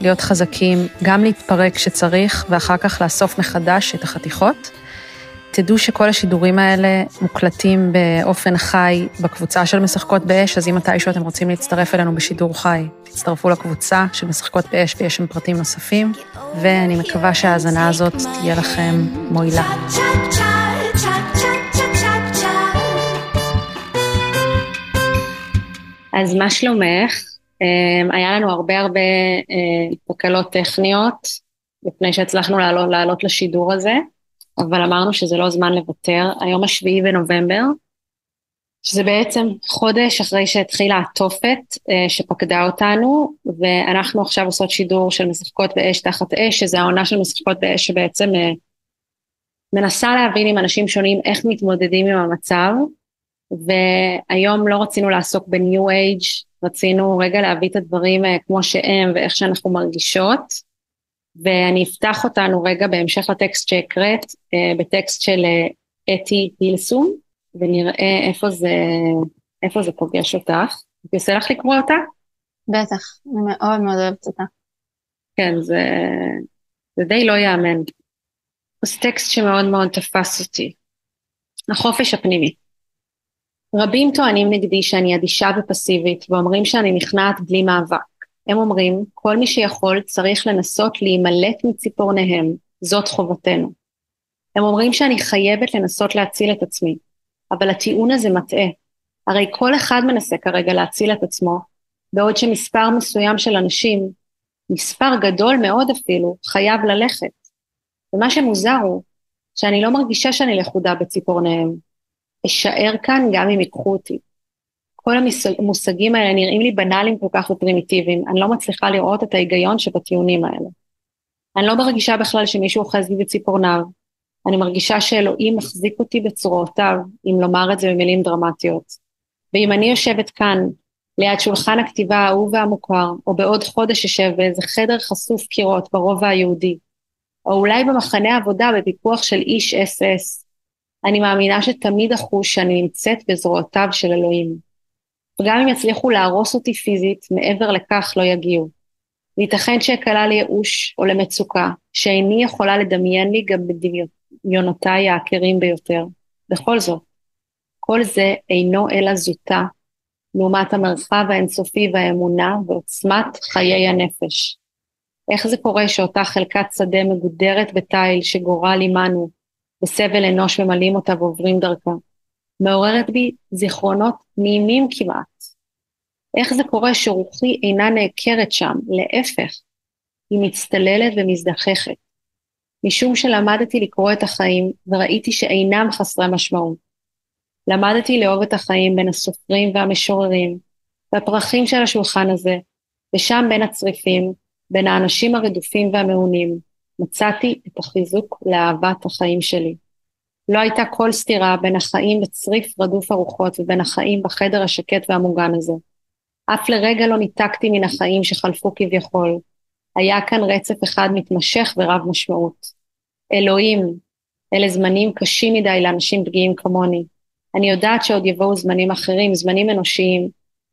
להיות חזקים, גם להתפרק כשצריך, ואחר כך לאסוף מחדש את החתיכות. תדעו שכל השידורים האלה מוקלטים באופן חי בקבוצה של משחקות באש, אז אם מתישהו אתם רוצים להצטרף אלינו בשידור חי, תצטרפו לקבוצה של משחקות באש ויש שם פרטים נוספים, ואני מקווה שההאזנה הזאת תהיה לכם מועילה. אז מה שלומך? אמ, היה לנו הרבה הרבה אה, תקלות טכניות לפני שהצלחנו לעלות, לעלות לשידור הזה, אבל אמרנו שזה לא זמן לוותר. היום השביעי בנובמבר, שזה בעצם חודש אחרי שהתחילה התופת אה, שפקדה אותנו, ואנחנו עכשיו עושות שידור של משחקות באש תחת אש, שזה העונה של משחקות באש שבעצם אה, מנסה להבין עם אנשים שונים איך מתמודדים עם המצב, והיום לא רצינו לעסוק בניו אייג' רצינו רגע להביא את הדברים אה, כמו שהם ואיך שאנחנו מרגישות, ואני אפתח אותנו רגע בהמשך לטקסט שהקראת, אה, בטקסט של אה, אתי הילסום, ונראה איפה זה, איפה זה פוגש אותך. את עושה לך לקרוא אותה? בטח, אני מאוד מאוד אוהבת אותה. כן, זה, זה די לא ייאמן. זה טקסט שמאוד מאוד תפס אותי. החופש הפנימי. רבים טוענים נגדי שאני אדישה ופסיבית ואומרים שאני נכנעת בלי מאבק. הם אומרים, כל מי שיכול צריך לנסות להימלט מציפורניהם, זאת חובתנו. הם אומרים שאני חייבת לנסות להציל את עצמי, אבל הטיעון הזה מטעה. הרי כל אחד מנסה כרגע להציל את עצמו, בעוד שמספר מסוים של אנשים, מספר גדול מאוד אפילו, חייב ללכת. ומה שמוזר הוא שאני לא מרגישה שאני לכודה בציפורניהם, אשאר כאן גם אם ייקחו אותי. כל המושגים האלה נראים לי בנאליים כל כך ופרימיטיביים, אני לא מצליחה לראות את ההיגיון שבטיעונים האלה. אני לא מרגישה בכלל שמישהו אוחז לי בציפורניו, אני מרגישה שאלוהים מחזיק אותי בצורותיו, אם לומר את זה במילים דרמטיות. ואם אני יושבת כאן, ליד שולחן הכתיבה האהוב והמוכר, או בעוד חודש אשב באיזה חדר חשוף קירות ברובע היהודי, או אולי במחנה עבודה בפיקוח של איש אס אס, אני מאמינה שתמיד אחוש שאני נמצאת בזרועותיו של אלוהים. וגם אם יצליחו להרוס אותי פיזית, מעבר לכך לא יגיעו. וייתכן שאקלע לייאוש או למצוקה, שאיני יכולה לדמיין לי גם בדמיונותיי העקרים ביותר. בכל זאת, כל זה אינו אלא זוטה לעומת המרחב האינסופי והאמונה ועוצמת חיי הנפש. איך זה קורה שאותה חלקת שדה מגודרת בתיל שגורל עמנו, וסבל אנוש ממלאים אותה ועוברים דרכה. מעוררת בי זיכרונות נעימים כמעט. איך זה קורה שרוחי אינה נעקרת שם, להפך, היא מצטללת ומזדחכת. משום שלמדתי לקרוא את החיים וראיתי שאינם חסרי משמעות. למדתי לאהוב את החיים בין הסופרים והמשוררים, והפרחים של השולחן הזה, ושם בין הצריפים, בין האנשים הרדופים והמעונים, מצאתי את החיזוק לאהבת החיים שלי. לא הייתה כל סתירה בין החיים בצריף רדוף הרוחות ובין החיים בחדר השקט והמוגן הזה. אף לרגע לא ניתקתי מן החיים שחלפו כביכול. היה כאן רצף אחד מתמשך ורב משמעות. אלוהים, אלה זמנים קשים מדי לאנשים פגיעים כמוני. אני יודעת שעוד יבואו זמנים אחרים, זמנים אנושיים.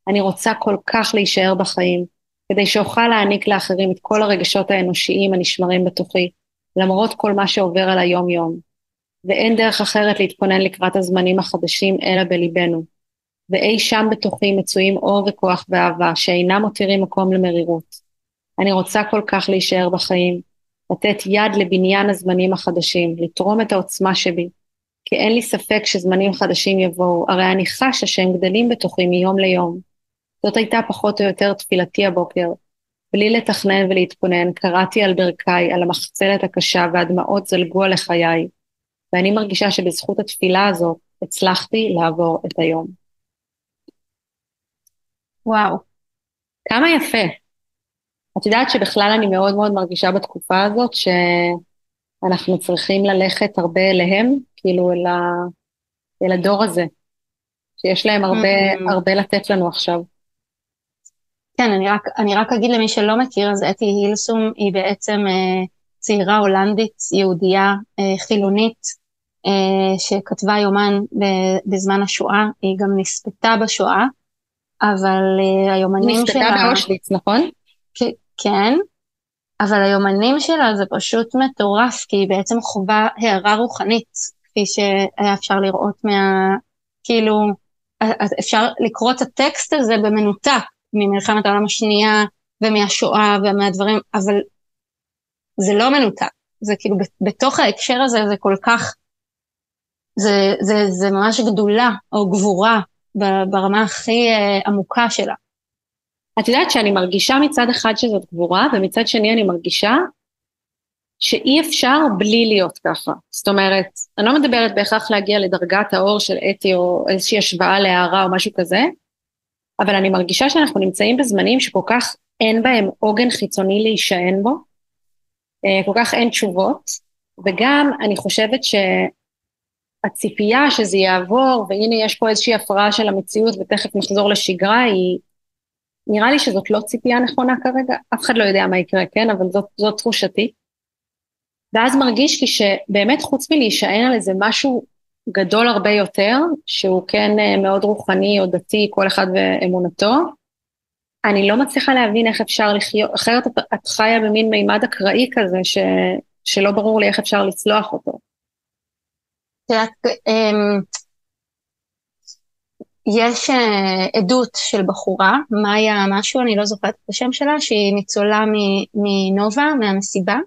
אני רוצה כל כך להישאר בחיים, כדי שאוכל להעניק לאחרים את כל הרגשות האנושיים הנשמרים בתוכי, למרות כל מה שעובר על היום-יום. ואין דרך אחרת להתכונן לקראת הזמנים החדשים אלא בליבנו. ואי שם בתוכי מצויים אור וכוח ואהבה שאינם מותירים מקום למרירות. אני רוצה כל כך להישאר בחיים, לתת יד לבניין הזמנים החדשים, לתרום את העוצמה שבי, כי אין לי ספק שזמנים חדשים יבואו, הרי אני חשה שהם גדלים בתוכי מיום ליום. זאת הייתה פחות או יותר תפילתי הבוקר. בלי לתכנן ולהתכונן, קראתי על ברכיי, על המחצלת הקשה והדמעות זלגו על לחיי, ואני מרגישה שבזכות התפילה הזאת הצלחתי לעבור את היום. וואו. כמה יפה. את יודעת שבכלל אני מאוד מאוד מרגישה בתקופה הזאת שאנחנו צריכים ללכת הרבה אליהם, כאילו אל, ה... אל הדור הזה, שיש להם הרבה, mm-hmm. הרבה לתת לנו עכשיו. כן, אני רק, אני רק אגיד למי שלא מכיר, אז אתי הילסום היא בעצם אה, צעירה הולנדית, יהודייה, אה, חילונית, אה, שכתבה יומן בזמן השואה, היא גם נספתה בשואה, אבל אה, היומנים נספתה שלה... נספתה באושוויץ, נכון? כן, אבל היומנים שלה זה פשוט מטורף, כי היא בעצם חווה הערה רוחנית, כפי שהיה אפשר לראות מה... כאילו, אפשר לקרוא את הטקסט הזה במנותק ממלחמת העולם השנייה ומהשואה ומהדברים, אבל זה לא מנותק. זה כאילו בתוך ההקשר הזה זה כל כך, זה, זה, זה ממש גדולה או גבורה ברמה הכי uh, עמוקה שלה. את יודעת שאני מרגישה מצד אחד שזאת גבורה, ומצד שני אני מרגישה שאי אפשר בלי להיות ככה. זאת אומרת, אני לא מדברת בהכרח להגיע לדרגת האור של אתי או איזושהי השוואה להערה או משהו כזה, אבל אני מרגישה שאנחנו נמצאים בזמנים שכל כך אין בהם עוגן חיצוני להישען בו, אה, כל כך אין תשובות, וגם אני חושבת שהציפייה שזה יעבור, והנה יש פה איזושהי הפרעה של המציאות ותכף נחזור לשגרה, היא, נראה לי שזאת לא ציפייה נכונה כרגע, אף אחד לא יודע מה יקרה, כן? אבל זאת, זאת תחושתי. ואז מרגיש לי שבאמת חוץ מלהישען על איזה משהו גדול הרבה יותר, שהוא כן אה, מאוד רוחני או דתי, כל אחד ואמונתו, אני לא מצליחה להבין איך אפשר לחיות, אחרת את, חיה במין מימד אקראי כזה, ש, שלא ברור לי איך אפשר לצלוח אותו. אמ, יש אה, עדות של בחורה, מאיה משהו, אני לא זוכרת את השם שלה, שהיא ניצולה מנובה, מהמסיבה,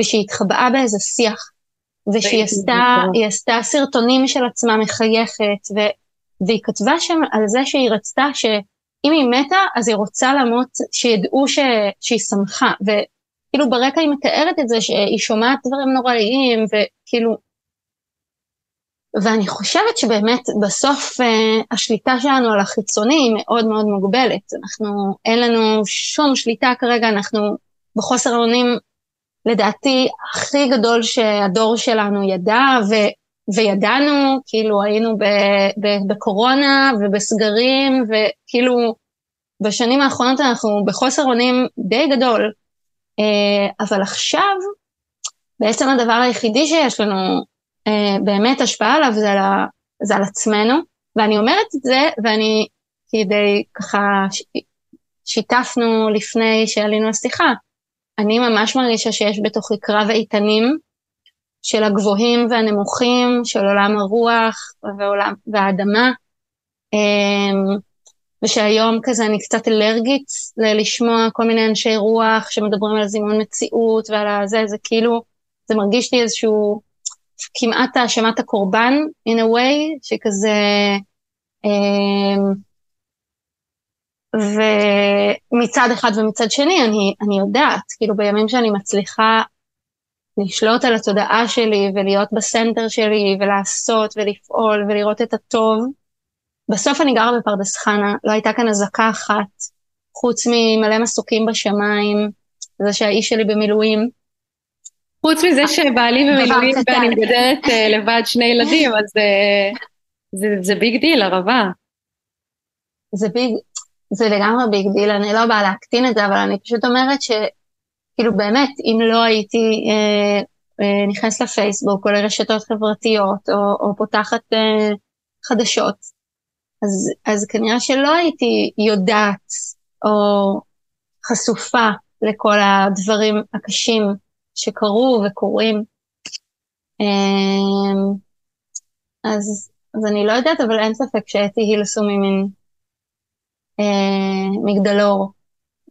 ושהיא התחבאה באיזה שיח, ושהיא עשתה, עשתה סרטונים של עצמה מחייכת, ו, והיא כתבה שם על זה שהיא רצתה שאם היא מתה, אז היא רוצה למות, שידעו ש, שהיא שמחה, וכאילו ברקע היא מתארת את זה שהיא שומעת דברים נוראיים, וכאילו ואני חושבת שבאמת בסוף uh, השליטה שלנו על החיצוני היא מאוד מאוד מוגבלת. אנחנו, אין לנו שום שליטה כרגע, אנחנו בחוסר אונים לדעתי הכי גדול שהדור שלנו ידע, ו, וידענו, כאילו היינו ב, ב, בקורונה ובסגרים, וכאילו בשנים האחרונות אנחנו בחוסר אונים די גדול. Uh, אבל עכשיו, בעצם הדבר היחידי שיש לנו אה, באמת השפעה עליו זה על, ה, זה על עצמנו, ואני אומרת את זה, ואני כדי ככה שיתפנו לפני שעלינו לשיחה, אני ממש מרגישה שיש בתוכי קרב איתנים של הגבוהים והנמוכים, של עולם הרוח ועולם, והאדמה, אה, ושהיום כזה אני קצת אלרגית לשמוע כל מיני אנשי רוח שמדברים על זימון מציאות ועל הזה, זה כאילו, זה מרגיש לי איזשהו כמעט האשמת הקורבן, in a way, שכזה... ומצד אחד ומצד שני, אני, אני יודעת, כאילו בימים שאני מצליחה לשלוט על התודעה שלי ולהיות בסנטר שלי ולעשות ולפעול ולראות את הטוב, בסוף אני גרה בפרדס חנה, לא הייתה כאן אזעקה אחת, חוץ ממלא מסוקים בשמיים, זה שהאיש שלי במילואים, חוץ מזה שבעלי במילואים ואני מגדלת אה, לבד שני ילדים, אז אה, זה, זה big deal, ערבה. זה big, זה לגמרי big deal, אני לא באה להקטין את זה, אבל אני פשוט אומרת שכאילו באמת, אם לא הייתי אה, אה, נכנסת לפייסבוק או לרשתות חברתיות או, או פותחת אה, חדשות, אז, אז כנראה שלא הייתי יודעת או חשופה לכל הדברים הקשים שקרו וקורים. אמ, אז, אז אני לא יודעת, אבל אין ספק שאתי הילסום היא מין אה, מגדלור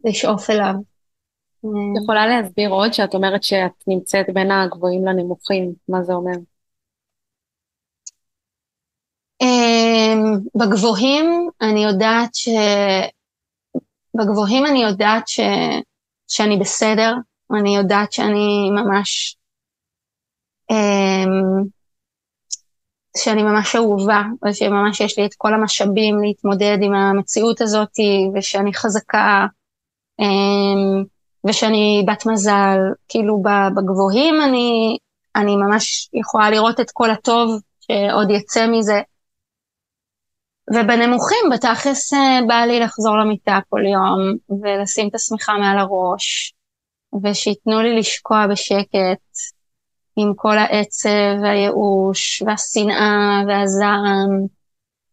לשאוף אליו. את יכולה להסביר עוד שאת אומרת שאת נמצאת בין הגבוהים לנמוכים, מה זה אומר? בגבוהים אני יודעת ש... בגבוהים אני יודעת ש... שאני בסדר, אני יודעת שאני ממש... שאני ממש אהובה, ושממש יש לי את כל המשאבים להתמודד עם המציאות הזאת, ושאני חזקה, אמ, ושאני בת מזל. כאילו בגבוהים אני, אני ממש יכולה לראות את כל הטוב שעוד יצא מזה. ובנמוכים, בתכלס אה, בא לי לחזור למיטה כל יום, ולשים את השמיכה מעל הראש, ושייתנו לי לשקוע בשקט עם כל העצב והייאוש והשנאה והזעם,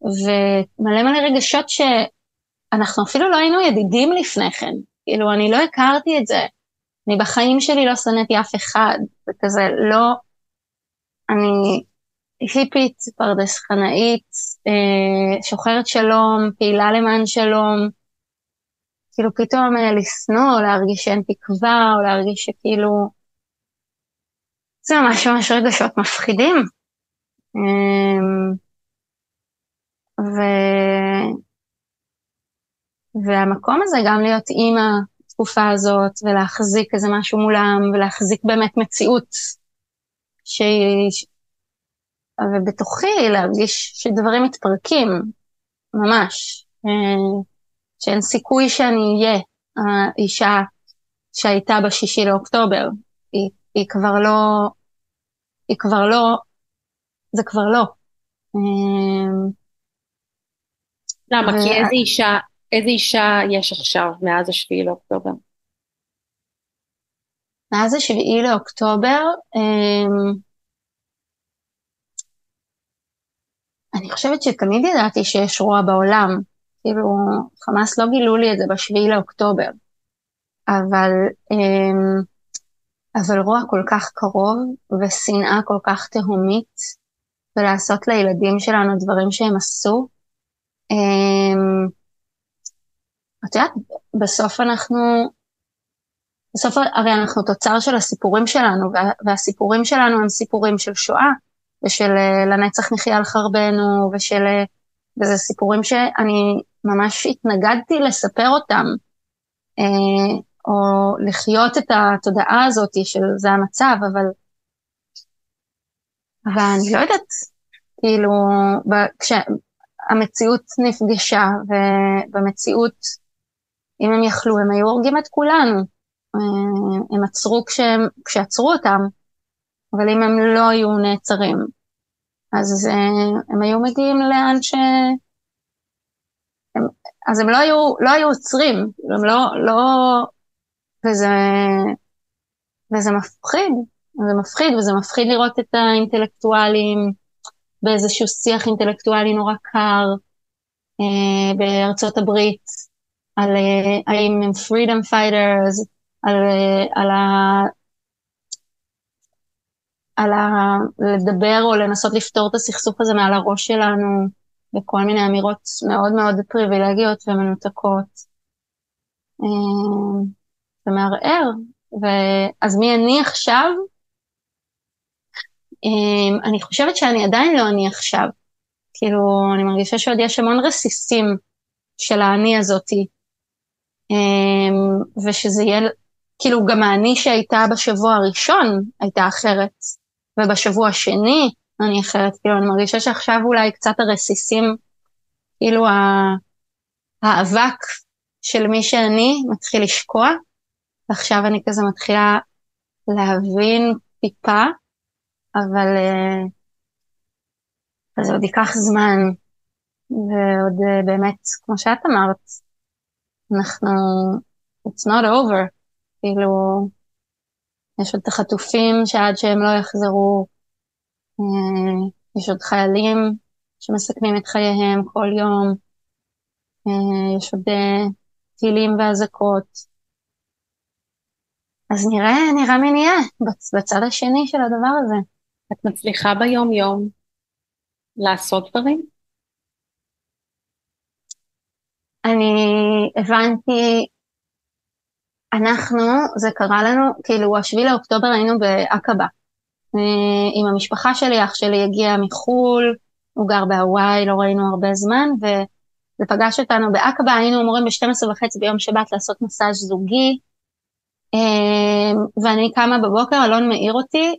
ומלא מלא רגשות שאנחנו אפילו לא היינו ידידים לפני כן. כאילו, אני לא הכרתי את זה. אני בחיים שלי לא שנאתי אף אחד, וכזה לא... אני היפית, פרדס חנאית, אה, שוחרת שלום, פעילה למען שלום. כאילו פתאום אה, לשנוא, או להרגיש שאין תקווה, או להרגיש שכאילו... זה ממש ממש רגשות מפחידים. אה, ו... והמקום הזה גם להיות אימא בתקופה הזאת, ולהחזיק איזה משהו מולם, ולהחזיק באמת מציאות שהיא, ובתוכי להרגיש שדברים מתפרקים, ממש. אה, שאין סיכוי שאני אהיה האישה שהייתה בשישי לאוקטובר. היא, היא כבר לא, היא כבר לא, זה כבר לא. אה, למה? ו... כי איזה אישה, איזה אישה יש עכשיו מאז השביעי לאוקטובר? מאז השביעי לאוקטובר, אה, אני חושבת שתמיד ידעתי שיש רוע בעולם. כאילו, חמאס לא גילו לי את זה בשביעי לאוקטובר. אבל, אמ, אבל רוע כל כך קרוב, ושנאה כל כך תהומית, ולעשות לילדים שלנו דברים שהם עשו. אמ, את יודעת, בסוף אנחנו, בסוף הרי אנחנו תוצר של הסיפורים שלנו, וה, והסיפורים שלנו הם סיפורים של שואה. ושל אה, לנצח נחיה על חרבנו, ושל... אה, וזה סיפורים שאני ממש התנגדתי לספר אותם, אה, או לחיות את התודעה הזאת של זה המצב, אבל... אבל אני לא יודעת, כאילו, כשהמציאות נפגשה, ובמציאות, אם הם יכלו, הם היו הורגים את כולנו. הם עצרו כשהם, כשעצרו אותם, אבל אם הם לא היו נעצרים, אז uh, הם היו מגיעים לאן ש... הם, אז הם לא היו, לא היו עוצרים, הם לא, לא... וזה, וזה מפחיד, זה מפחיד, וזה מפחיד לראות את האינטלקטואלים באיזשהו שיח אינטלקטואלי נורא קר uh, בארצות הברית, על uh, האם הם freedom fighters, על, uh, על ה... על ה... לדבר או לנסות לפתור את הסכסוך הזה מעל הראש שלנו, וכל מיני אמירות מאוד מאוד פריבילגיות ומנותקות. אה, זה מערער. אז מי אני עכשיו? אה, אני חושבת שאני עדיין לא אני עכשיו. כאילו, אני מרגישה שעוד יש המון רסיסים של האני הזאתי. אה, ושזה יהיה, כאילו, גם האני שהייתה בשבוע הראשון הייתה אחרת. ובשבוע השני אני אחרת, כאילו, אני מרגישה שעכשיו אולי קצת הרסיסים, כאילו האבק של מי שאני מתחיל לשקוע, ועכשיו אני כזה מתחילה להבין טיפה, אבל uh, זה עוד ייקח זמן, ועוד uh, באמת, כמו שאת אמרת, אנחנו, it's not over, כאילו, יש עוד את החטופים שעד שהם לא יחזרו, אה, יש עוד חיילים שמסכנים את חייהם כל יום, אה, יש עוד אה, טילים ואזעקות. אז נראה, נראה מי נהיה בצד השני של הדבר הזה. את מצליחה ביום-יום לעשות דברים? אני הבנתי אנחנו, זה קרה לנו, כאילו, השביעי לאוקטובר היינו בעקבה. אה, עם המשפחה שלי, אח שלי הגיע מחו"ל, הוא גר בהוואי, לא ראינו הרבה זמן, וזה פגש אותנו בעקבה, היינו אמורים ב-12 וחצי ביום שבת לעשות מסאז' זוגי, ואני קמה בבוקר, אלון מעיר אותי,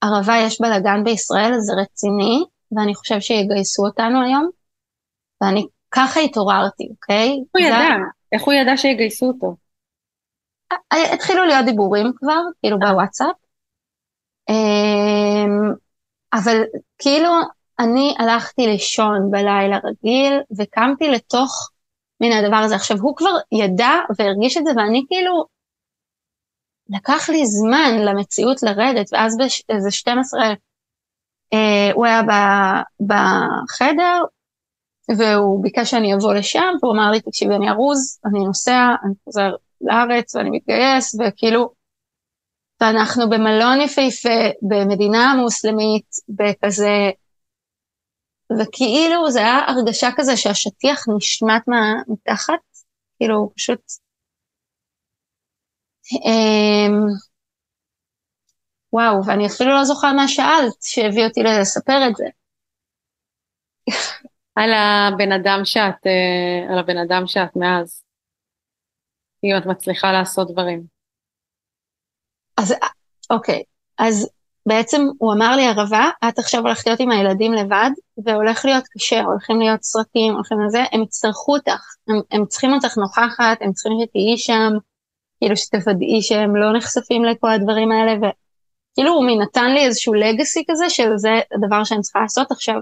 ערבה יש בלאגן בישראל, זה רציני, ואני חושב שיגייסו אותנו היום, ואני ככה התעוררתי, אוקיי? איך הוא ידע? איך הוא ידע שיגייסו אותו? התחילו להיות דיבורים כבר, כאילו בוואטסאפ. אמ, אבל כאילו אני הלכתי לישון בלילה רגיל וקמתי לתוך מן הדבר הזה. עכשיו, הוא כבר ידע והרגיש את זה, ואני כאילו, לקח לי זמן למציאות לרדת, ואז באיזה 12 אה, הוא היה בחדר, והוא ביקש שאני אבוא לשם, והוא אמר לי, תקשיבי, אני ארוז, אני נוסע, אני חוזר לארץ ואני מתגייס, וכאילו, ואנחנו במלון יפהפה, במדינה מוסלמית, בכזה, וכאילו זה היה הרגשה כזה שהשטיח נשמט מתחת, כאילו פשוט... אמ, וואו, ואני אפילו לא זוכרת מה שאלת שהביא אותי לספר את זה. על הבן אדם שאת, אה, על הבן אדם שאת מאז. אם את מצליחה לעשות דברים. אז אוקיי, אז בעצם הוא אמר לי, ערבה, את עכשיו הולכת להיות עם הילדים לבד, והולך להיות קשה, הולכים להיות סרטים, הולכים לזה, הם יצטרכו אותך, הם, הם צריכים אותך נוכחת, הם צריכים שתהיי שם, כאילו שתוודאי שהם לא נחשפים לכל הדברים האלה, וכאילו הוא נתן לי איזשהו לגאסי כזה של זה הדבר שאני צריכה לעשות עכשיו.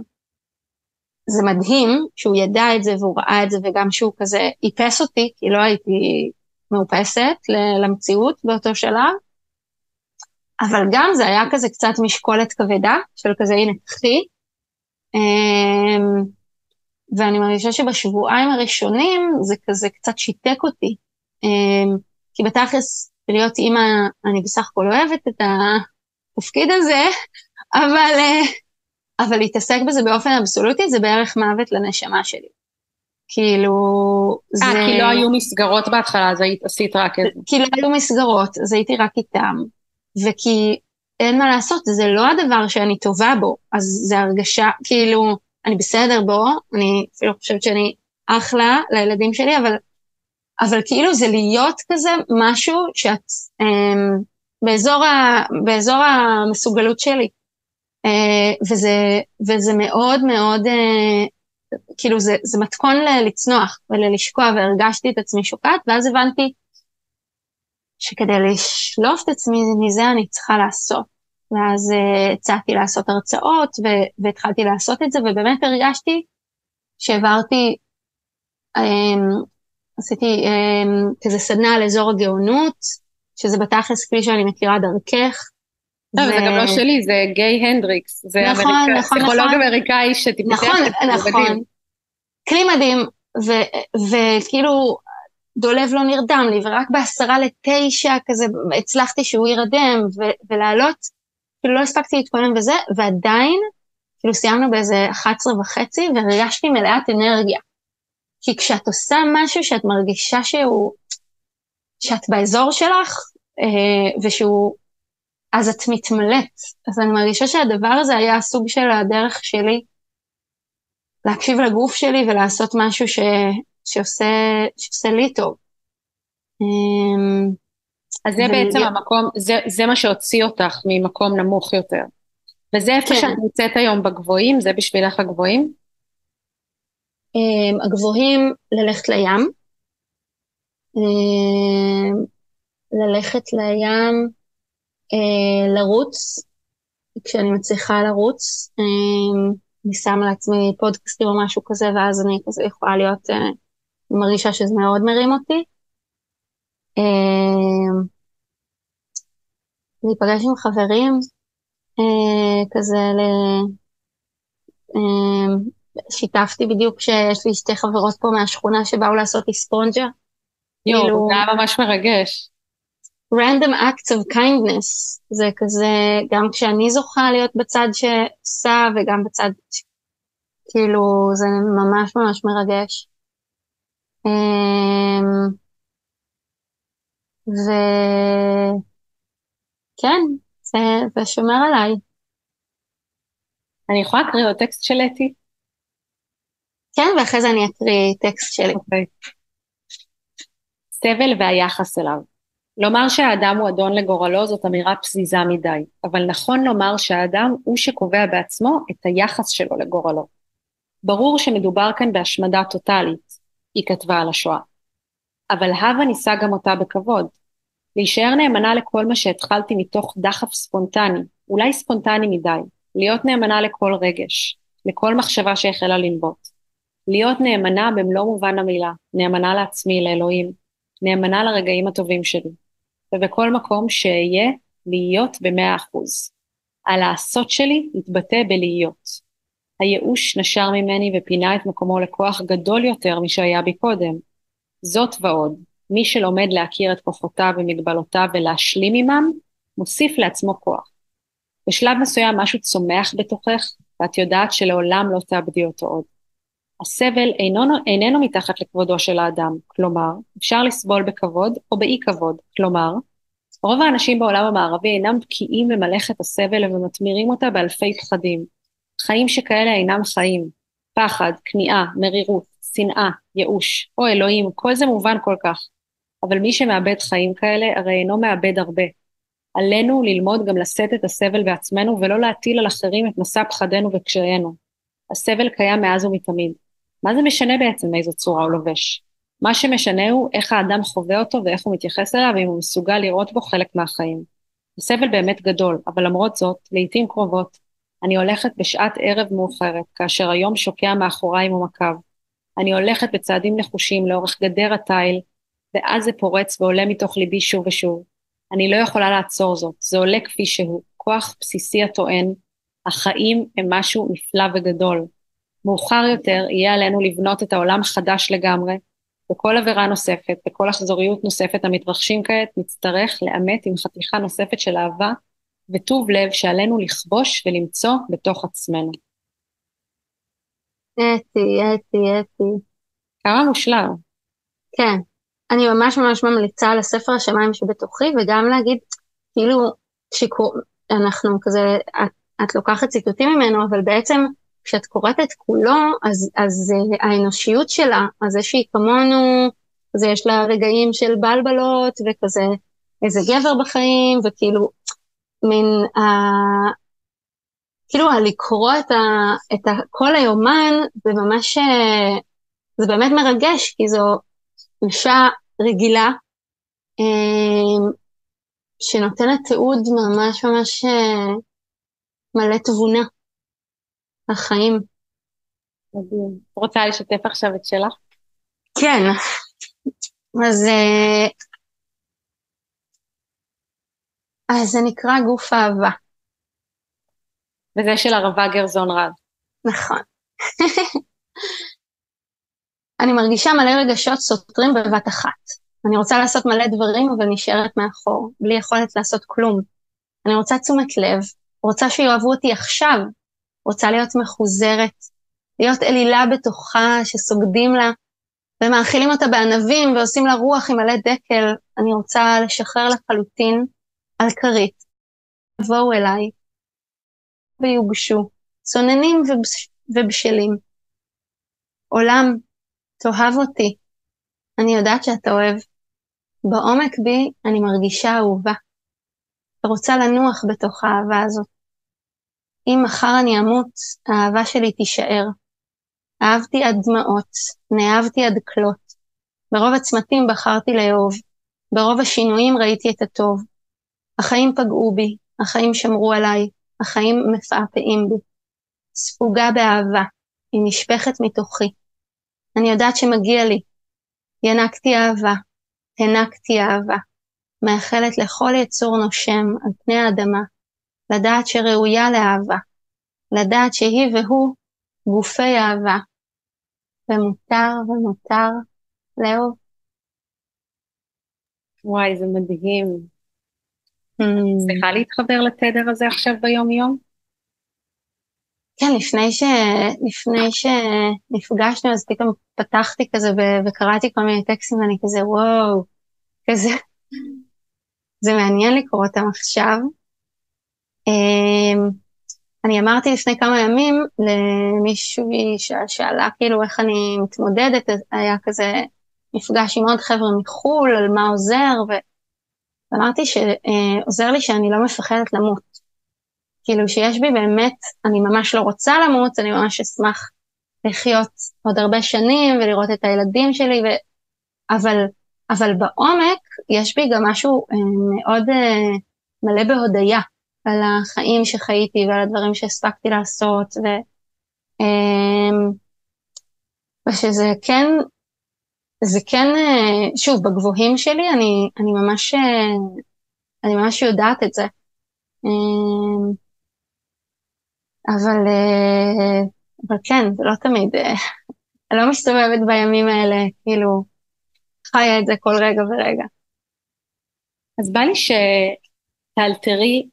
זה מדהים שהוא ידע את זה והוא ראה את זה, וגם שהוא כזה איפס אותי, כי לא הייתי מאופסת למציאות באותו שלב. אבל גם זה היה כזה קצת משקולת כבדה, של כזה הנה קחי. אמ, ואני מרגישה שבשבועיים הראשונים זה כזה קצת שיתק אותי. כי בתכלס, להיות אימא, אני בסך הכל אוהבת את התפקיד הזה, אבל, אה, אבל להתעסק בזה באופן אבסולוטי זה בערך מוות לנשמה שלי. כאילו, זה... אה, כי לא היו מסגרות בהתחלה, אז היית, עשית רק את זה. כי לא היו מסגרות, אז הייתי רק איתם. וכי אין מה לעשות, זה לא הדבר שאני טובה בו, אז זה הרגשה, כאילו, אני בסדר בו, אני אפילו חושבת שאני אחלה לילדים שלי, אבל, אבל כאילו זה להיות כזה משהו שאת אה, באזור, ה, באזור המסוגלות שלי. אה, וזה, וזה מאוד מאוד, אה, כאילו זה, זה מתכון לצנוח וללשקוע, והרגשתי את עצמי שוקעת, ואז הבנתי שכדי לשלוף את עצמי מזה אני צריכה לעשות. ואז uh, הצעתי לעשות הרצאות והתחלתי לעשות את זה, ובאמת הרגשתי שהעברתי, um, עשיתי um, כזה סדנה על אזור הגאונות, שזה בתכלס כפי שאני מכירה דרכך. לא, ו... זה גם לא שלי, זה גיי הנדריקס, זה נכון, אמריקא, נכון, פסיכולוג נכון. אמריקאי שטיפוס נכון, נכון, כלי מדהים, וכאילו דולב לא נרדם לי, ורק בעשרה לתשע כזה הצלחתי שהוא יירדם ולעלות, כאילו לא הספקתי להתכונן וזה, ועדיין, כאילו סיימנו באיזה 11 וחצי, והרגשתי מלאת אנרגיה. כי כשאת עושה משהו שאת מרגישה שהוא, שאת באזור שלך, אה, ושהוא, אז את מתמלאת. אז אני מרגישה שהדבר הזה היה הסוג של הדרך שלי להקשיב לגוף שלי ולעשות משהו ש, שעושה, שעושה לי טוב. אמ, אז זה בעצם המקום, זה, זה מה שהוציא אותך ממקום נמוך יותר. וזה איפה כן. שאת נמצאת היום בגבוהים? זה בשבילך הגבוהים? Um, הגבוהים ללכת לים, um, ללכת לים, uh, לרוץ, כשאני מצליחה לרוץ, um, אני שמה לעצמי פודקאסטים או משהו כזה, ואז אני כזה יכולה להיות, uh, אני מרגישה שזה מאוד מרים אותי. אה, להיפגש עם חברים, אה, כזה. אה, שיתפתי בדיוק שיש לי שתי חברות פה מהשכונה שבאו לעשות לי ספונג'ה. יואו, כאילו, זה היה ממש מרגש. random acts of kindness, זה כזה, גם כשאני זוכה להיות בצד שעושה וגם בצד, כאילו, זה ממש ממש מרגש. וכן, זה, זה שומר עליי. אני יכולה לקרוא עוד טקסט של אתי? כן, ואחרי זה אני אקריא טקסט שלי. אוקיי. סבל והיחס אליו. לומר שהאדם הוא אדון לגורלו זאת אמירה פזיזה מדי, אבל נכון לומר שהאדם הוא שקובע בעצמו את היחס שלו לגורלו. ברור שמדובר כאן בהשמדה טוטאלית, היא כתבה על השואה. אבל הווה ניסה גם אותה בכבוד. להישאר נאמנה לכל מה שהתחלתי מתוך דחף ספונטני, אולי ספונטני מדי, להיות נאמנה לכל רגש, לכל מחשבה שהחלה לנבוט. להיות נאמנה במלוא מובן המילה, נאמנה לעצמי, לאלוהים, נאמנה לרגעים הטובים שלי. ובכל מקום שאהיה, להיות במאה אחוז. הלעשות שלי יתבטא בלהיות. הייאוש נשר ממני ופינה את מקומו לכוח גדול יותר משהיה בי קודם. זאת ועוד, מי שלומד להכיר את כוחותיו ומגבלותיו ולהשלים עמם, מוסיף לעצמו כוח. בשלב מסוים משהו צומח בתוכך, ואת יודעת שלעולם לא תאבדי אותו עוד. הסבל איננו, איננו מתחת לכבודו של האדם, כלומר, אפשר לסבול בכבוד או באי כבוד, כלומר, רוב האנשים בעולם המערבי אינם בקיאים במלאכת הסבל ומתמירים אותה באלפי פחדים. חיים שכאלה אינם חיים. פחד, כניעה, מרירות, שנאה, ייאוש, או אלוהים, כל זה מובן כל כך. אבל מי שמאבד חיים כאלה, הרי אינו מאבד הרבה. עלינו ללמוד גם לשאת את הסבל בעצמנו ולא להטיל על אחרים את מסע פחדינו וקשיינו. הסבל קיים מאז ומתמיד. מה זה משנה בעצם מאיזו צורה הוא לובש? מה שמשנה הוא איך האדם חווה אותו ואיך הוא מתייחס אליו, ואם הוא מסוגל לראות בו חלק מהחיים. הסבל באמת גדול, אבל למרות זאת, לעיתים קרובות, אני הולכת בשעת ערב מאוחרת, כאשר היום שוקע מאחוריי עומקיו. אני הולכת בצעדים נחושים לאורך גדר התיל, ואז זה פורץ ועולה מתוך ליבי שוב ושוב. אני לא יכולה לעצור זאת, זה עולה כפי שהוא, כוח בסיסי הטוען, החיים הם משהו נפלא וגדול. מאוחר יותר יהיה עלינו לבנות את העולם חדש לגמרי, וכל עבירה נוספת וכל אכזוריות נוספת המתרחשים כעת נצטרך לאמת עם חתיכה נוספת של אהבה וטוב לב שעלינו לכבוש ולמצוא בתוך עצמנו. אתי, אתי, אתי. כמה מושלם. כן. אני ממש ממש ממליצה על הספר השמיים שבתוכי, וגם להגיד, כאילו, כשאנחנו כזה, את, את לוקחת ציטוטים ממנו, אבל בעצם כשאת קוראת את כולו, אז, אז uh, האנושיות שלה, אז זה שהיא כמונו, אז יש לה רגעים של בלבלות, וכזה איזה גבר בחיים, וכאילו, מין, uh, כאילו, לקרוא את, ה, את ה, כל היומן, זה ממש, זה באמת מרגש, כי זו אישה רגילה, uh, שנותנת תיעוד ממש ממש uh, מלא תבונה. החיים. מדהים. רוצה לשתף עכשיו את שלך? כן. אז, אה, אז זה נקרא גוף אהבה. וזה של ערבה גרזון רב. נכון. אני מרגישה מלא רגשות סותרים בבת אחת. אני רוצה לעשות מלא דברים, אבל נשארת מאחור, בלי יכולת לעשות כלום. אני רוצה תשומת לב, רוצה שיאהבו אותי עכשיו, רוצה להיות מחוזרת, להיות אלילה בתוכה, שסוגדים לה ומאכילים אותה בענבים ועושים לה רוח עם מלא דקל. אני רוצה לשחרר לחלוטין על כרית. תבואו אליי ויוגשו, צוננים ובש... ובשלים. עולם, תאהב אותי. אני יודעת שאתה אוהב. בעומק בי אני מרגישה אהובה. ורוצה לנוח בתוך האהבה הזאת. אם מחר אני אמות, האהבה שלי תישאר. אהבתי עד דמעות, נאהבתי עד כלות. ברוב הצמתים בחרתי לאהוב, ברוב השינויים ראיתי את הטוב. החיים פגעו בי, החיים שמרו עליי, החיים מפעפעים בי. ספוגה באהבה, היא נשפכת מתוכי. אני יודעת שמגיע לי. ינקתי אהבה, הענקתי אהבה. מאחלת לכל יצור נושם על פני האדמה, לדעת שראויה לאהבה, לדעת שהיא והוא גופי אהבה, ומותר ומותר לאהוב. וואי, זה מדהים. צריכה mm. להתחבר לתדר הזה עכשיו ביום-יום? כן, לפני, ש... לפני שנפגשנו, אז פתאום פתחתי כזה ו... וקראתי כל מיני טקסטים, ואני כזה, וואו, כזה, זה מעניין לקרוא אותם עכשיו. אמ, אני אמרתי לפני כמה ימים למישהי ששאלה כאילו איך אני מתמודדת, היה כזה מפגש עם עוד חבר'ה מחו"ל על מה עוזר, ואמרתי שעוזר לי שאני לא מפחדת למות. כאילו שיש בי באמת, אני ממש לא רוצה למות, אני ממש אשמח לחיות עוד הרבה שנים ולראות את הילדים שלי, ו... אבל, אבל בעומק יש בי גם משהו אה, מאוד אה, מלא בהודיה על החיים שחייתי ועל הדברים שהספקתי לעשות, ו... אה, ושזה כן, זה כן, שוב, בגבוהים שלי אני, אני ממש, אני ממש יודעת את זה. אבל, אבל כן, זה לא תמיד, אני לא מסתובבת בימים האלה, כאילו, חיה את זה כל רגע ורגע. אז בא לי שתאלתרי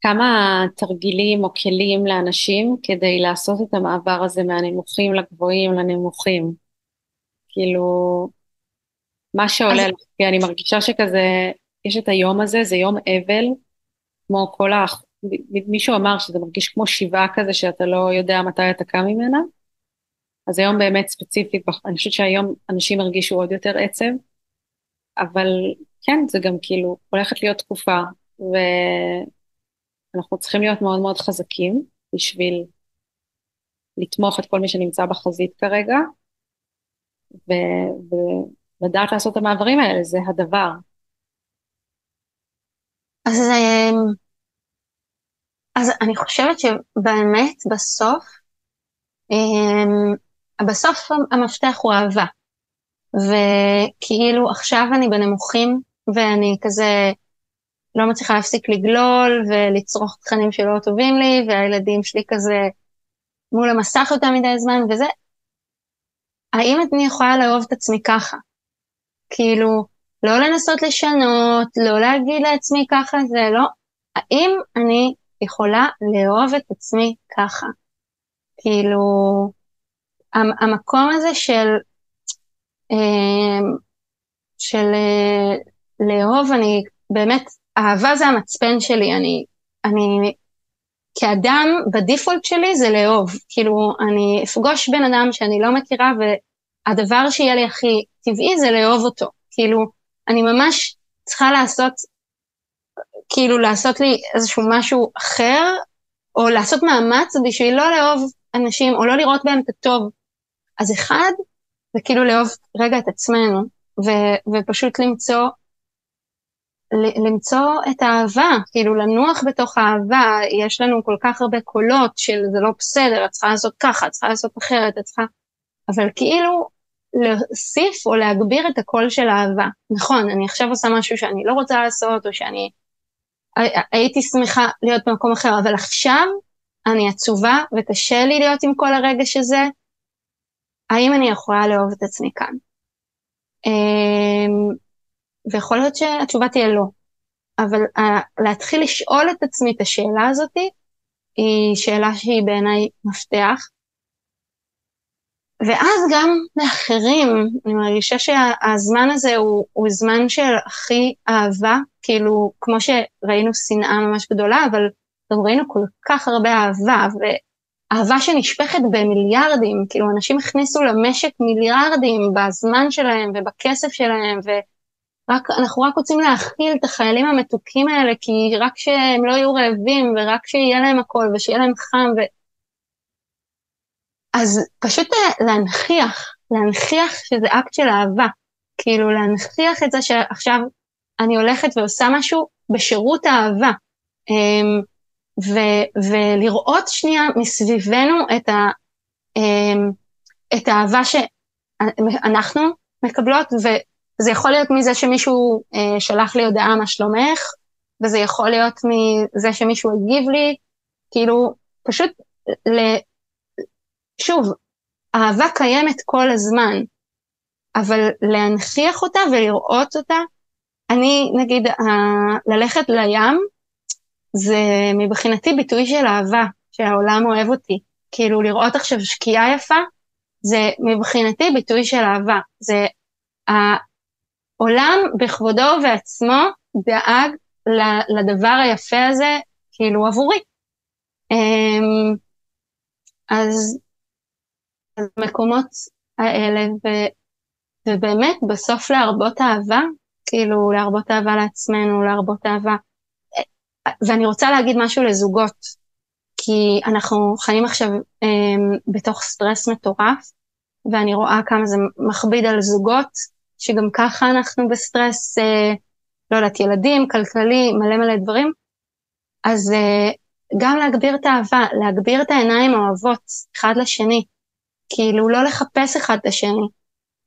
כמה תרגילים או כלים לאנשים כדי לעשות את המעבר הזה מהנמוכים לגבוהים לנמוכים. כאילו, מה שעולה אז... כי אני מרגישה שכזה, יש את היום הזה, זה יום אבל, כמו כל ה... מישהו אמר שזה מרגיש כמו שבעה כזה שאתה לא יודע מתי אתה קם ממנה. אז היום באמת ספציפית, אני חושבת שהיום אנשים הרגישו עוד יותר עצב, אבל כן, זה גם כאילו הולכת להיות תקופה, ואנחנו צריכים להיות מאוד מאוד חזקים בשביל לתמוך את כל מי שנמצא בחזית כרגע, ולדעת לעשות את המעברים האלה, זה הדבר. אז, אז אני חושבת שבאמת בסוף, אמ, בסוף המפתח הוא אהבה. וכאילו עכשיו אני בנמוכים ואני כזה לא מצליחה להפסיק לגלול ולצרוך תכנים שלא טובים לי והילדים שלי כזה מול המסך יותר מדי זמן וזה. האם אני יכולה לאהוב את עצמי ככה? כאילו, לא לנסות לשנות, לא להגיד לעצמי ככה, זה לא. האם אני יכולה לאהוב את עצמי ככה? כאילו, המקום הזה של, אמ, של אה, לאהוב, אני באמת, אהבה זה המצפן שלי, אני, אני כאדם, בדיפולט שלי זה לאהוב. כאילו, אני אפגוש בן אדם שאני לא מכירה, והדבר שיהיה לי הכי טבעי זה לאהוב אותו. כאילו, אני ממש צריכה לעשות, כאילו, לעשות לי איזשהו משהו אחר, או לעשות מאמץ בשביל לא לאהוב אנשים, או לא לראות בהם את הטוב. אז אחד, זה כאילו לאהוב רגע את עצמנו, ו- ופשוט למצוא, למצוא את האהבה, כאילו לנוח בתוך האהבה, יש לנו כל כך הרבה קולות של זה לא בסדר, את צריכה לעשות ככה, את צריכה לעשות אחרת, את צריכה... אבל כאילו להוסיף או להגביר את הקול של האהבה. נכון, אני עכשיו עושה משהו שאני לא רוצה לעשות, או שאני הייתי שמחה להיות במקום אחר, אבל עכשיו אני עצובה וקשה לי להיות עם כל הרגש הזה, האם אני יכולה לאהוב את עצמי כאן? ויכול להיות שהתשובה תהיה לא. אבל אה, להתחיל לשאול את עצמי את השאלה הזאת, היא שאלה שהיא בעיניי מפתח. ואז גם לאחרים, אני מרגישה שהזמן הזה הוא, הוא זמן של הכי אהבה, כאילו, כמו שראינו שנאה ממש גדולה, אבל גם ראינו כל כך הרבה אהבה, אהבה שנשפכת במיליארדים, כאילו אנשים הכניסו למשק מיליארדים בזמן שלהם ובכסף שלהם, ואנחנו רק רוצים להכיל את החיילים המתוקים האלה, כי רק שהם לא יהיו רעבים, ורק שיהיה להם הכל, ושיהיה להם חם, ו... אז פשוט להנכיח, להנכיח שזה אקט של אהבה, כאילו להנכיח את זה שעכשיו אני הולכת ועושה משהו בשירות האהבה. אמ, ו- ולראות שנייה מסביבנו את, ה- אמ, את האהבה שאנחנו מקבלות, וזה יכול להיות מזה שמישהו אה, שלח לי הודעה מה שלומך, וזה יכול להיות מזה שמישהו הגיב לי, כאילו, פשוט, ל... שוב, אהבה קיימת כל הזמן, אבל להנכיח אותה ולראות אותה, אני, נגיד, ללכת לים, זה מבחינתי ביטוי של אהבה, שהעולם אוהב אותי. כאילו לראות עכשיו שקיעה יפה, זה מבחינתי ביטוי של אהבה. זה העולם בכבודו ובעצמו דאג לדבר היפה הזה, כאילו עבורי. אמ, אז המקומות האלה, ו, ובאמת בסוף להרבות אהבה, כאילו להרבות אהבה לעצמנו, להרבות אהבה. ואני רוצה להגיד משהו לזוגות, כי אנחנו חיים עכשיו אמ, בתוך סטרס מטורף, ואני רואה כמה זה מכביד על זוגות, שגם ככה אנחנו בסטרס, אה, לא יודעת, ילדים, כלכלי, מלא מלא דברים. אז אה, גם להגביר את האהבה, להגביר את העיניים האוהבות אחד לשני, כאילו לא לחפש אחד את השני,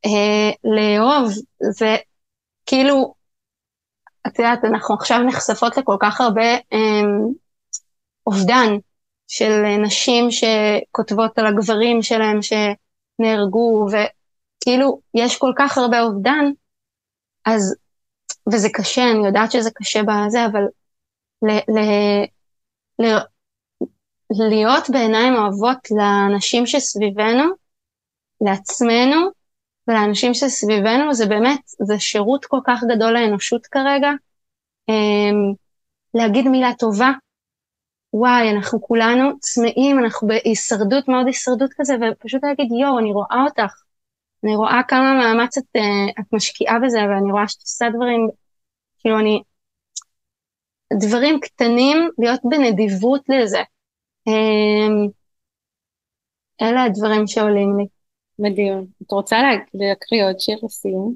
אה, לאהוב, וכאילו, את יודעת, אנחנו עכשיו נחשפות לכל כך הרבה אה, אובדן של נשים שכותבות על הגברים שלהם שנהרגו, וכאילו, יש כל כך הרבה אובדן, אז, וזה קשה, אני יודעת שזה קשה בזה, אבל ל, ל, ל, להיות בעיניים אוהבות לאנשים שסביבנו, לעצמנו ולאנשים שסביבנו, זה באמת, זה שירות כל כך גדול לאנושות כרגע. אמ, להגיד מילה טובה, וואי, אנחנו כולנו צמאים, אנחנו בהישרדות, מאוד הישרדות כזה, ופשוט להגיד, יואו, אני רואה אותך. אני רואה כמה מאמץ את, uh, את משקיעה בזה, ואני רואה שאת עושה דברים, כאילו, אני... דברים קטנים, להיות בנדיבות לזה. Um, אלה הדברים שעולים לי. מדהים. את רוצה להקריא עוד שיר לסיום?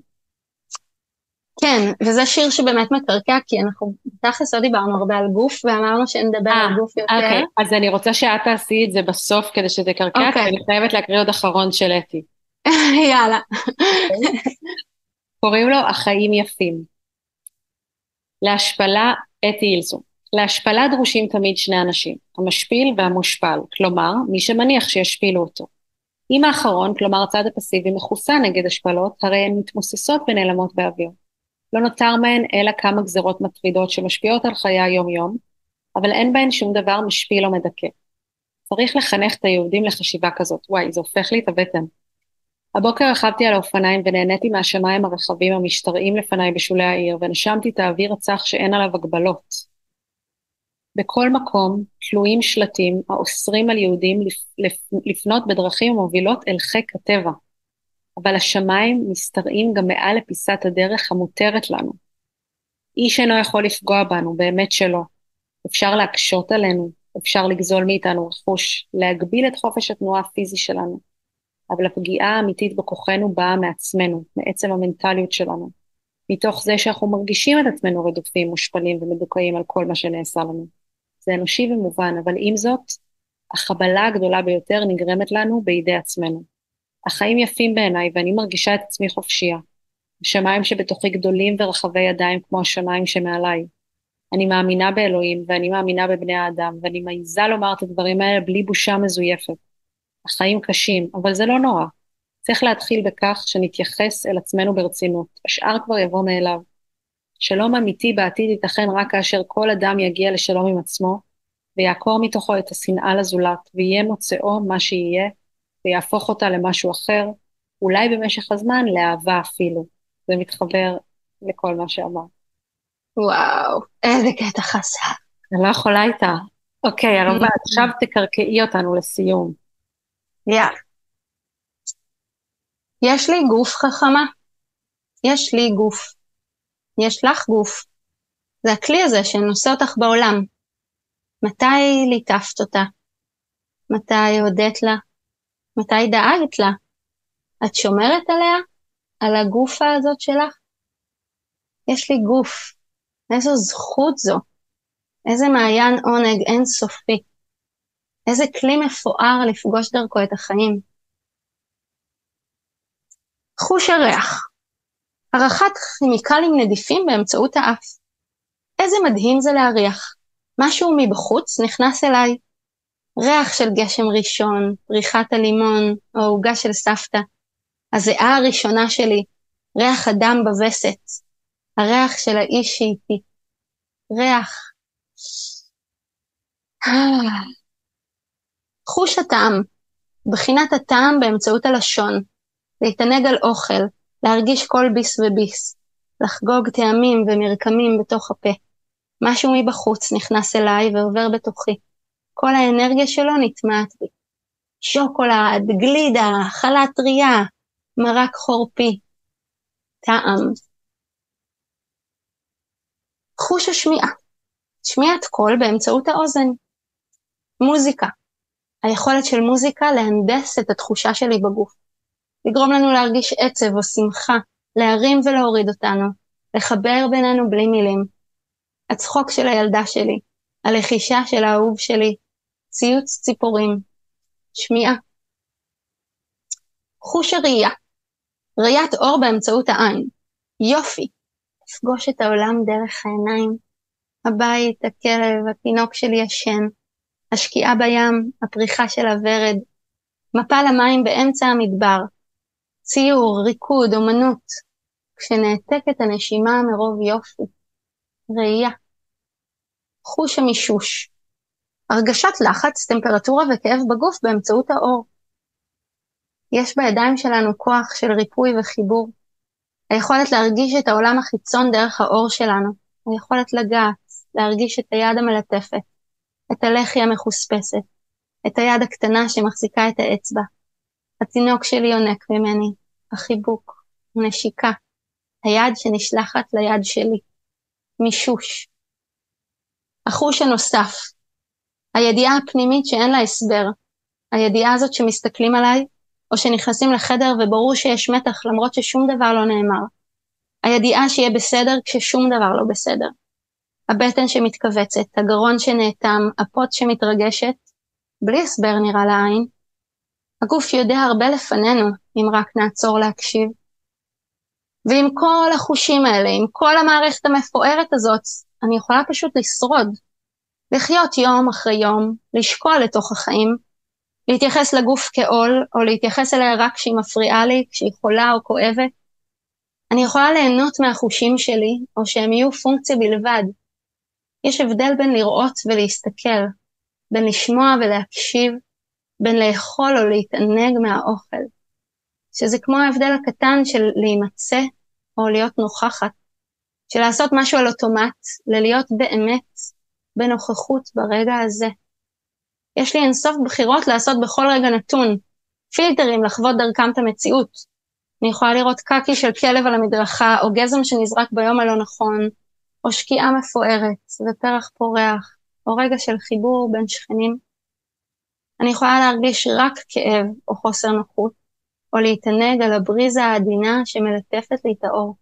כן, וזה שיר שבאמת מקרקע, כי אנחנו בתכלס לא דיברנו הרבה על גוף, ואמרנו שנדבר על אה, גוף יותר. אוקיי, אז אני רוצה שאת תעשי את זה בסוף כדי שזה יקרקע, כי אני חייבת להקריא עוד אחרון של אתי. יאללה. קוראים לו החיים יפים. להשפלה, אתי אילסון. להשפלה דרושים תמיד שני אנשים, המשפיל והמושפל, כלומר, מי שמניח שישפילו אותו. אם האחרון, כלומר הצד הפסיבי, מכוסה נגד השפלות, הרי הן מתמוססות ונעלמות באוויר. לא נותר מהן אלא כמה גזרות מטרידות שמשפיעות על חיי היום-יום, אבל אין בהן שום דבר משפיל או מדכא. צריך לחנך את היהודים לחשיבה כזאת. וואי, זה הופך לי את הבטן. הבוקר רכבתי על האופניים ונהניתי מהשמיים הרחבים המשתרעים לפניי בשולי העיר, ונשמתי את האוויר הצח שאין עליו הגבלות. בכל מקום תלויים שלטים האוסרים על יהודים לפנות בדרכים המובילות אל חיק הטבע. אבל השמיים משתרעים גם מעל לפיסת הדרך המותרת לנו. איש אינו יכול לפגוע בנו, באמת שלא. אפשר להקשות עלינו, אפשר לגזול מאיתנו רכוש, להגביל את חופש התנועה הפיזי שלנו. אבל הפגיעה האמיתית בכוחנו באה מעצמנו, מעצם המנטליות שלנו. מתוך זה שאנחנו מרגישים את עצמנו רדופים, מושפלים ומדוכאים על כל מה שנעשה לנו. זה אנושי ומובן, אבל עם זאת, החבלה הגדולה ביותר נגרמת לנו בידי עצמנו. החיים יפים בעיניי ואני מרגישה את עצמי חופשייה. השמיים שבתוכי גדולים ורחבי ידיים כמו השמיים שמעליי. אני מאמינה באלוהים ואני מאמינה בבני האדם ואני מעיזה לומר את הדברים האלה בלי בושה מזויפת. החיים קשים, אבל זה לא נורא. צריך להתחיל בכך שנתייחס אל עצמנו ברצינות, השאר כבר יבוא מאליו. שלום אמיתי בעתיד ייתכן רק כאשר כל אדם יגיע לשלום עם עצמו, ויעקור מתוכו את השנאה לזולת, ויהיה מוצאו מה שיהיה, ויהפוך אותה למשהו אחר, אולי במשך הזמן לאהבה אפילו. זה מתחבר לכל מה שאמרת. וואו, איזה קטע חסר. אני לא יכולה איתה. אוקיי, הרבה, עכשיו תקרקעי אותנו לסיום. יאללה. יש לי גוף חכמה. יש לי גוף. יש לך גוף. זה הכלי הזה שנושא אותך בעולם. מתי ליטפת אותה? מתי הודית לה? מתי דאגת לה? את שומרת עליה? על הגופה הזאת שלך? יש לי גוף. איזו זכות זו. איזה מעיין עונג אינסופי. איזה כלי מפואר לפגוש דרכו את החיים. חוש הריח. הערכת כימיקלים נדיפים באמצעות האף. איזה מדהים זה להריח. משהו מבחוץ נכנס אליי. ריח של גשם ראשון, פריחת הלימון, או עוגה של סבתא. הזיעה הראשונה שלי, ריח הדם בווסת. הריח של האיש שאיתי. ריח. חוש הטעם, בחינת הטעם באמצעות הלשון, להתענג על אוכל, להרגיש כל ביס וביס, לחגוג טעמים ומרקמים בתוך הפה. משהו מבחוץ נכנס אליי ועובר בתוכי. כל האנרגיה שלו נטמעת בי. שוקולד, גלידה, חלת טריה, מרק חורפי, טעם. חוש השמיעה, שמיעת קול באמצעות האוזן. מוזיקה, היכולת של מוזיקה להנדס את התחושה שלי בגוף. לגרום לנו להרגיש עצב או שמחה, להרים ולהוריד אותנו, לחבר בינינו בלי מילים. הצחוק של הילדה שלי, הלחישה של האהוב שלי, ציוץ ציפורים, שמיעה. חוש הראייה, ראיית אור באמצעות העין, יופי, לפגוש את העולם דרך העיניים, הבית, הכלב, התינוק שלי ישן, השקיעה בים, הפריחה של הוורד, מפה למים באמצע המדבר, ציור, ריקוד, אומנות, כשנעתקת הנשימה מרוב יופי, ראייה. חוש המישוש, הרגשת לחץ, טמפרטורה וכאב בגוף באמצעות האור. יש בידיים שלנו כוח של ריפוי וחיבור. היכולת להרגיש את העולם החיצון דרך האור שלנו, היכולת לגעת, להרגיש את היד המלטפת, את הלחי המחוספסת, את היד הקטנה שמחזיקה את האצבע. התינוק שלי יונק ממני, החיבוק, נשיקה, היד שנשלחת ליד שלי, מישוש. החוש הנוסף, הידיעה הפנימית שאין לה הסבר, הידיעה הזאת שמסתכלים עליי, או שנכנסים לחדר וברור שיש מתח למרות ששום דבר לא נאמר. הידיעה שיהיה בסדר כששום דבר לא בסדר. הבטן שמתכווצת, הגרון שנאטם, הפוט שמתרגשת, בלי הסבר נראה לעין. הגוף יודע הרבה לפנינו, אם רק נעצור להקשיב. ועם כל החושים האלה, עם כל המערכת המפוארת הזאת, אני יכולה פשוט לשרוד. לחיות יום אחרי יום, לשקוע לתוך החיים, להתייחס לגוף כעול, או להתייחס אליה רק כשהיא מפריעה לי, כשהיא חולה או כואבת. אני יכולה ליהנות מהחושים שלי, או שהם יהיו פונקציה בלבד. יש הבדל בין לראות ולהסתכל, בין לשמוע ולהקשיב, בין לאכול או להתענג מהאוכל. שזה כמו ההבדל הקטן של להימצא או להיות נוכחת, של לעשות משהו על אוטומט, ללהיות באמת בנוכחות ברגע הזה. יש לי אינסוף בחירות לעשות בכל רגע נתון, פילטרים לחוות דרכם את המציאות. אני יכולה לראות קקי של כלב על המדרכה, או גזם שנזרק ביום הלא נכון, או שקיעה מפוארת, ופרח פורח, או רגע של חיבור בין שכנים. אני יכולה להרגיש רק כאב או חוסר נוחות, או להתענג על הבריזה העדינה שמלטפת לי את האור.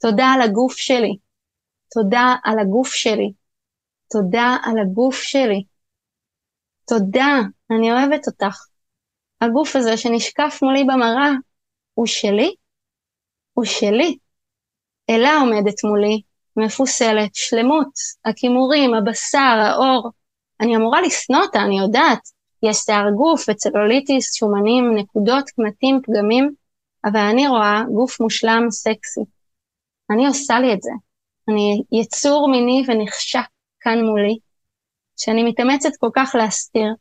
תודה על הגוף שלי. תודה על הגוף שלי. תודה על הגוף שלי. תודה, אני אוהבת אותך. הגוף הזה שנשקף מולי במראה, הוא שלי? הוא שלי. אלה עומדת מולי, מפוסלת, שלמות, הכימורים, הבשר, האור. אני אמורה לשנוא אותה, אני יודעת. יש שיער גוף וצלוליטיס, שומנים, נקודות, קמטים, פגמים, אבל אני רואה גוף מושלם, סקסי. אני עושה לי את זה. אני יצור מיני ונחשק כאן מולי, שאני מתאמצת כל כך להסתיר.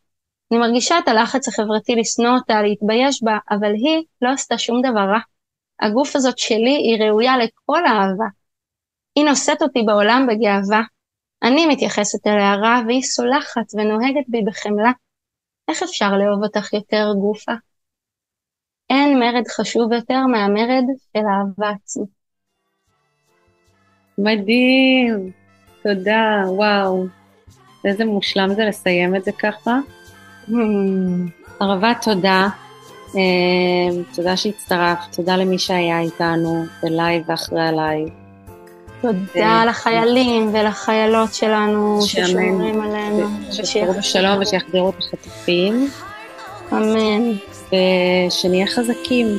אני מרגישה את הלחץ החברתי לשנוא אותה, להתבייש בה, אבל היא לא עשתה שום דבר רע. הגוף הזאת שלי היא ראויה לכל האהבה. היא נושאת אותי בעולם בגאווה. אני מתייחסת אליה רע והיא סולחת ונוהגת בי בחמלה. איך אפשר לאהוב אותך יותר גופה? אין מרד חשוב יותר מהמרד של אהבה עצמית. מדהים, תודה, וואו. איזה מושלם זה לסיים את זה ככה. Hmm. ערבה, תודה. אה, תודה שהצטרפת, תודה למי שהיה איתנו בלייב ואחרי הלייב. תודה אה, לחיילים ולחיילות שלנו ששומרים עלינו. שיחזרו בשלום ושיחזרו את החטופים. אמן. ושנהיה חזקים.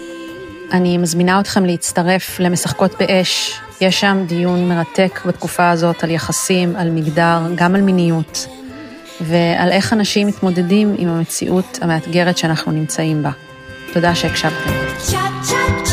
אני מזמינה אתכם להצטרף למשחקות באש. יש שם דיון מרתק בתקופה הזאת על יחסים, על מגדר, גם על מיניות, ועל איך אנשים מתמודדים עם המציאות המאתגרת שאנחנו נמצאים בה. תודה שהקשבתם. צ'ה צ'ה